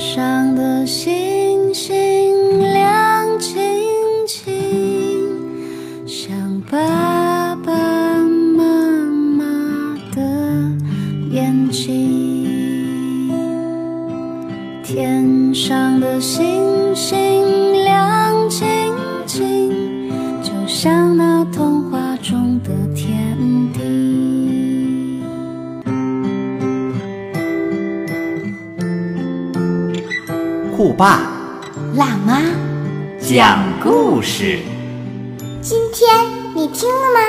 上的星酷爸辣妈，讲故事。今天你听了吗？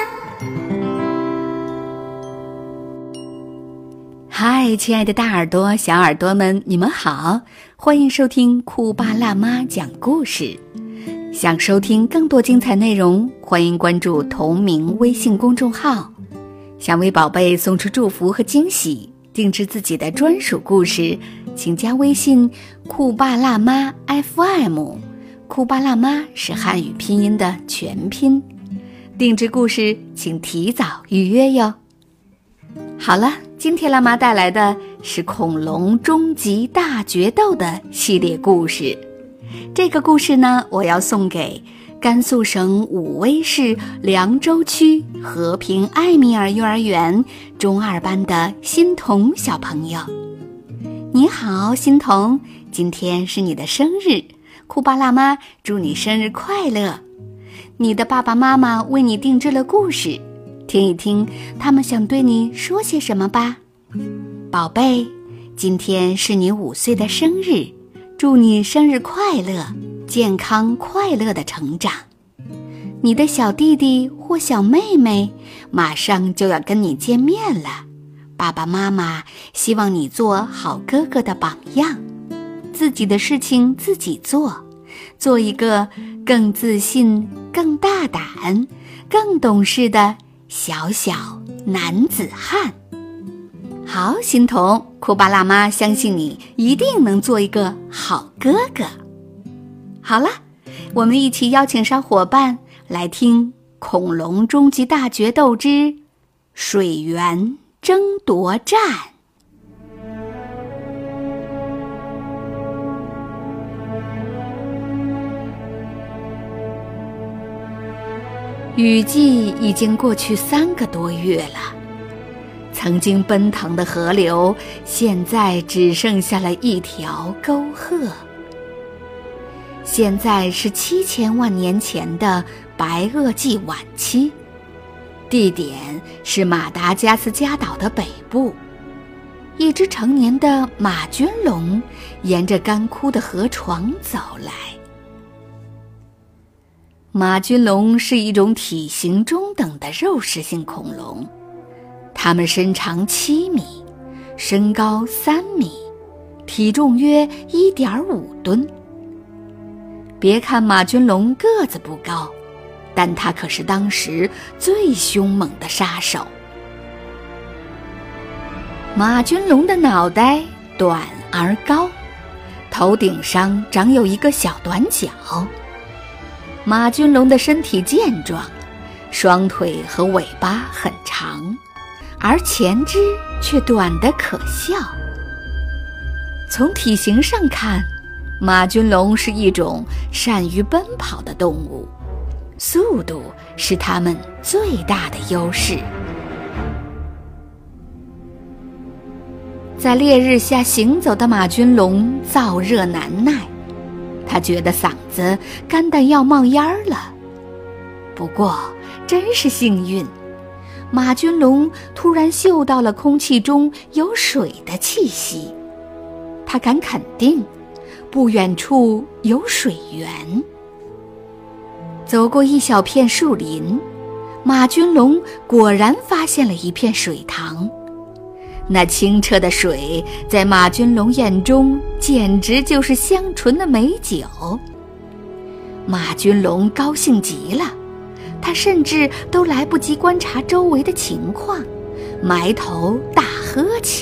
嗨，亲爱的大耳朵、小耳朵们，你们好，欢迎收听酷爸辣妈讲故事。想收听更多精彩内容，欢迎关注同名微信公众号。想为宝贝送出祝福和惊喜，定制自己的专属故事，请加微信“酷爸辣妈 FM”。酷爸辣妈是汉语拼音的全拼。定制故事请提早预约哟。好了，今天辣妈带来的是《恐龙终极大决斗》的系列故事。这个故事呢，我要送给甘肃省武威市凉州区和平艾米尔幼儿园中二班的欣桐小朋友。你好，欣桐，今天是你的生日，酷爸辣妈祝你生日快乐！你的爸爸妈妈为你定制了故事。听一听，他们想对你说些什么吧，宝贝，今天是你五岁的生日，祝你生日快乐，健康快乐的成长。你的小弟弟或小妹妹马上就要跟你见面了，爸爸妈妈希望你做好哥哥的榜样，自己的事情自己做，做一个更自信、更大胆、更懂事的。小小男子汉，好，欣桐，酷爸辣妈相信你一定能做一个好哥哥。好了，我们一起邀请上伙伴来听《恐龙终极大决斗之水源争夺战》。雨季已经过去三个多月了，曾经奔腾的河流现在只剩下了一条沟壑。现在是七千万年前的白垩纪晚期，地点是马达加斯加岛的北部。一只成年的马君龙沿着干枯的河床走来。马君龙是一种体型中等的肉食性恐龙，它们身长七米，身高三米，体重约一点五吨。别看马君龙个子不高，但他可是当时最凶猛的杀手。马君龙的脑袋短而高，头顶上长有一个小短角。马君龙的身体健壮，双腿和尾巴很长，而前肢却短得可笑。从体型上看，马君龙是一种善于奔跑的动物，速度是它们最大的优势。在烈日下行走的马君龙燥热难耐。他觉得嗓子干得要冒烟儿了，不过真是幸运，马君龙突然嗅到了空气中有水的气息，他敢肯定，不远处有水源。走过一小片树林，马君龙果然发现了一片水塘。那清澈的水，在马君龙眼中简直就是香醇的美酒。马君龙高兴极了，他甚至都来不及观察周围的情况，埋头大喝起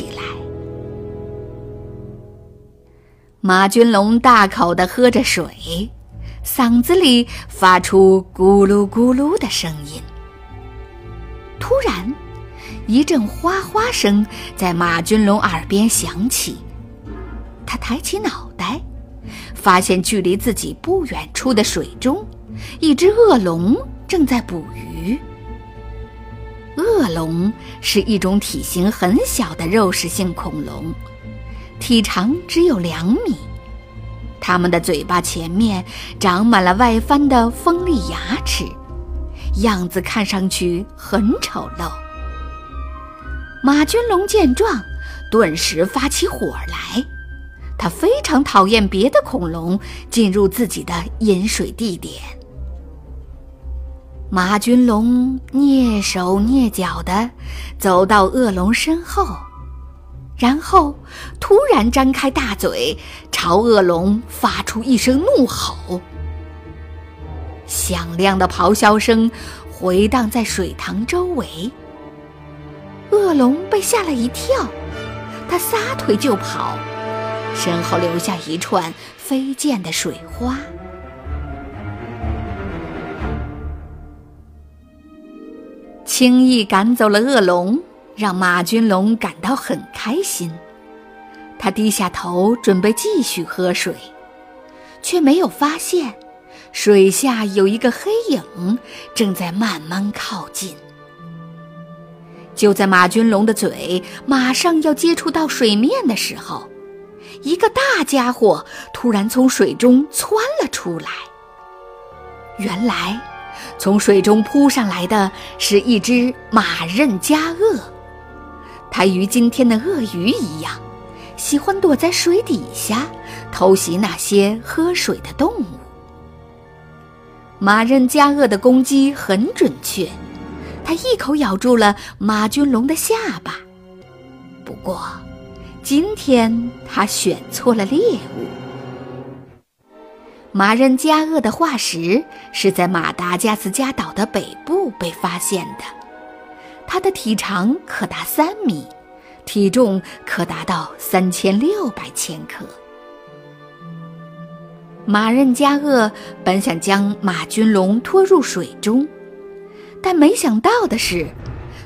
马君龙大口地喝着水，嗓子里发出咕噜咕噜的声音。突然，一阵哗哗声在马君龙耳边响起，他抬起脑袋，发现距离自己不远处的水中，一只恶龙正在捕鱼。恶龙是一种体型很小的肉食性恐龙，体长只有两米。它们的嘴巴前面长满了外翻的锋利牙齿，样子看上去很丑陋。马君龙见状，顿时发起火来。他非常讨厌别的恐龙进入自己的饮水地点。马君龙蹑手蹑脚地走到恶龙身后，然后突然张开大嘴，朝恶龙发出一声怒吼。响亮的咆哮声回荡在水塘周围。恶龙被吓了一跳，他撒腿就跑，身后留下一串飞溅的水花。轻易赶走了恶龙，让马君龙感到很开心。他低下头准备继续喝水，却没有发现水下有一个黑影正在慢慢靠近。就在马君龙的嘴马上要接触到水面的时候，一个大家伙突然从水中窜了出来。原来。从水中扑上来的是一只马刃加鳄，它与今天的鳄鱼一样，喜欢躲在水底下偷袭那些喝水的动物。马刃加鳄的攻击很准确，它一口咬住了马君龙的下巴。不过，今天它选错了猎物。马刃加鳄的化石是在马达加斯加岛的北部被发现的，它的体长可达三米，体重可达到三千六百千克。马刃加鳄本想将马君龙拖入水中，但没想到的是，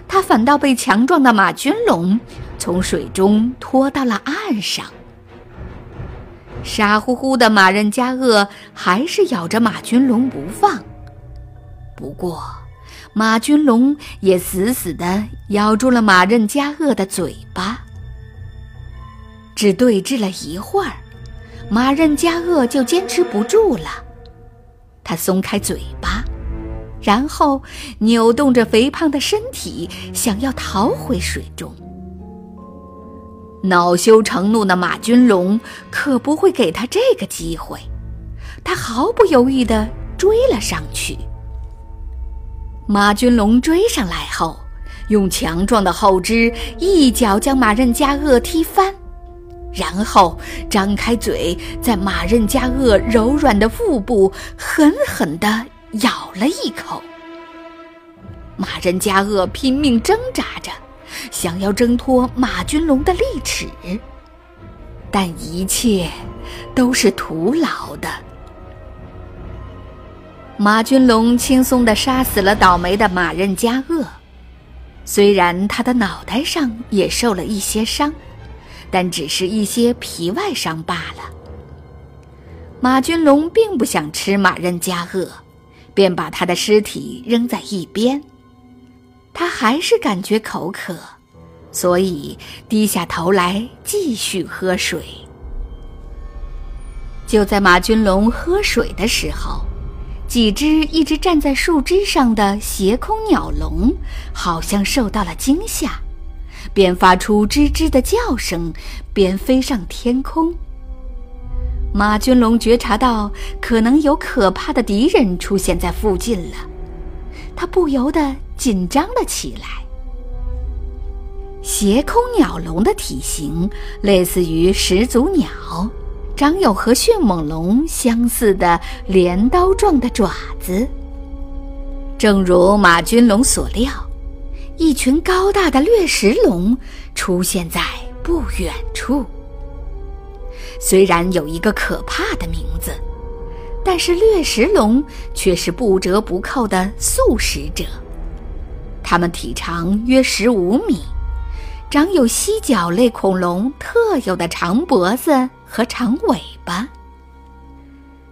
它反倒被强壮的马君龙从水中拖到了岸上。傻乎乎的马刃加鳄还是咬着马君龙不放，不过马君龙也死死地咬住了马任加鳄的嘴巴。只对峙了一会儿，马任加鳄就坚持不住了，他松开嘴巴，然后扭动着肥胖的身体，想要逃回水中。恼羞成怒的马君龙可不会给他这个机会，他毫不犹豫地追了上去。马君龙追上来后，用强壮的后肢一脚将马任加鳄踢翻，然后张开嘴，在马任加鳄柔软的腹部狠狠地咬了一口。马任加鳄拼命挣扎着。想要挣脱马君龙的利齿，但一切都是徒劳的。马君龙轻松地杀死了倒霉的马刃加鳄，虽然他的脑袋上也受了一些伤，但只是一些皮外伤罢了。马君龙并不想吃马刃加鳄，便把他的尸体扔在一边。他还是感觉口渴，所以低下头来继续喝水。就在马君龙喝水的时候，几只一直站在树枝上的斜空鸟笼好像受到了惊吓，便发出吱吱的叫声，边飞上天空。马君龙觉察到可能有可怕的敌人出现在附近了，他不由得。紧张了起来。斜空鸟笼的体型类似于始祖鸟，长有和迅猛龙相似的镰刀状的爪子。正如马君龙所料，一群高大的掠食龙出现在不远处。虽然有一个可怕的名字，但是掠食龙却是不折不扣的素食者。它们体长约十五米，长有犀角类恐龙特有的长脖子和长尾巴。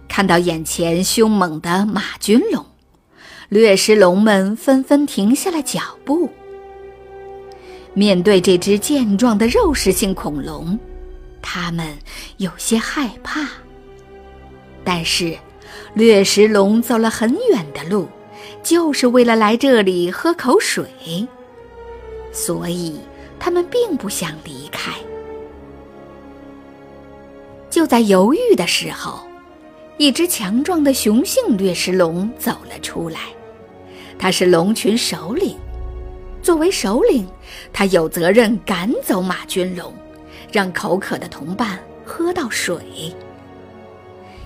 看到眼前凶猛的马君龙，掠食龙们纷纷停下了脚步。面对这只健壮的肉食性恐龙，他们有些害怕。但是，掠食龙走了很远的路，就是为了来这里喝口水，所以他们并不想离开。就在犹豫的时候，一只强壮的雄性掠食龙走了出来，它是龙群首领。作为首领，他有责任赶走马君龙，让口渴的同伴喝到水。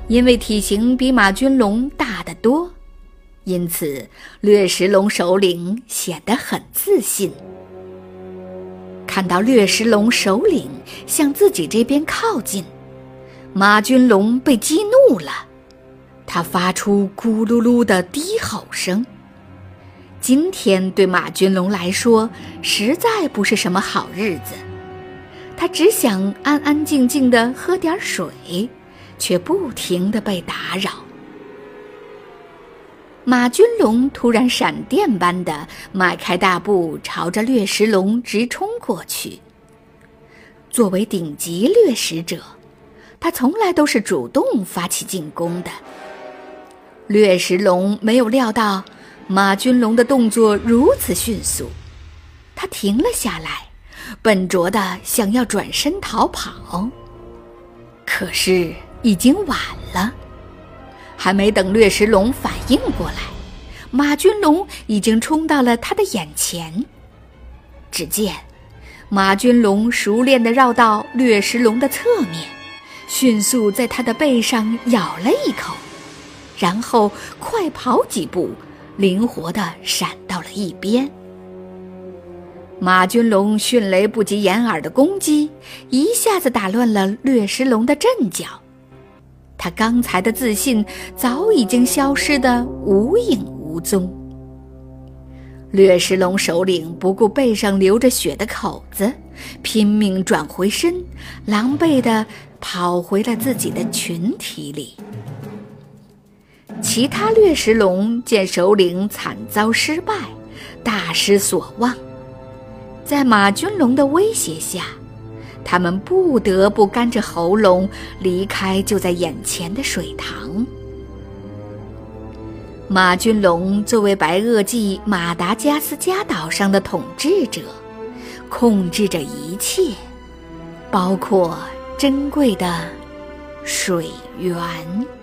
因为体型比马君龙大得多，因此掠食龙首领显得很自信。看到掠食龙首领向自己这边靠近，马君龙被激怒了，他发出咕噜噜的低吼声。今天对马君龙来说实在不是什么好日子，他只想安安静静的喝点水，却不停的被打扰。马君龙突然闪电般的迈开大步，朝着掠食龙直冲过去。作为顶级掠食者，他从来都是主动发起进攻的。掠食龙没有料到。马君龙的动作如此迅速，他停了下来，笨拙的想要转身逃跑。可是已经晚了，还没等掠食龙反应过来，马君龙已经冲到了他的眼前。只见马君龙熟练的绕到掠食龙的侧面，迅速在他的背上咬了一口，然后快跑几步。灵活地闪到了一边。马君龙迅雷不及掩耳的攻击，一下子打乱了掠食龙的阵脚。他刚才的自信早已经消失得无影无踪。掠食龙首领不顾背上流着血的口子，拼命转回身，狼狈地跑回了自己的群体里。其他掠食龙见首领惨遭失败，大失所望，在马君龙的威胁下，他们不得不干着喉咙离开就在眼前的水塘。马君龙作为白垩纪马达加斯加岛上的统治者，控制着一切，包括珍贵的水源。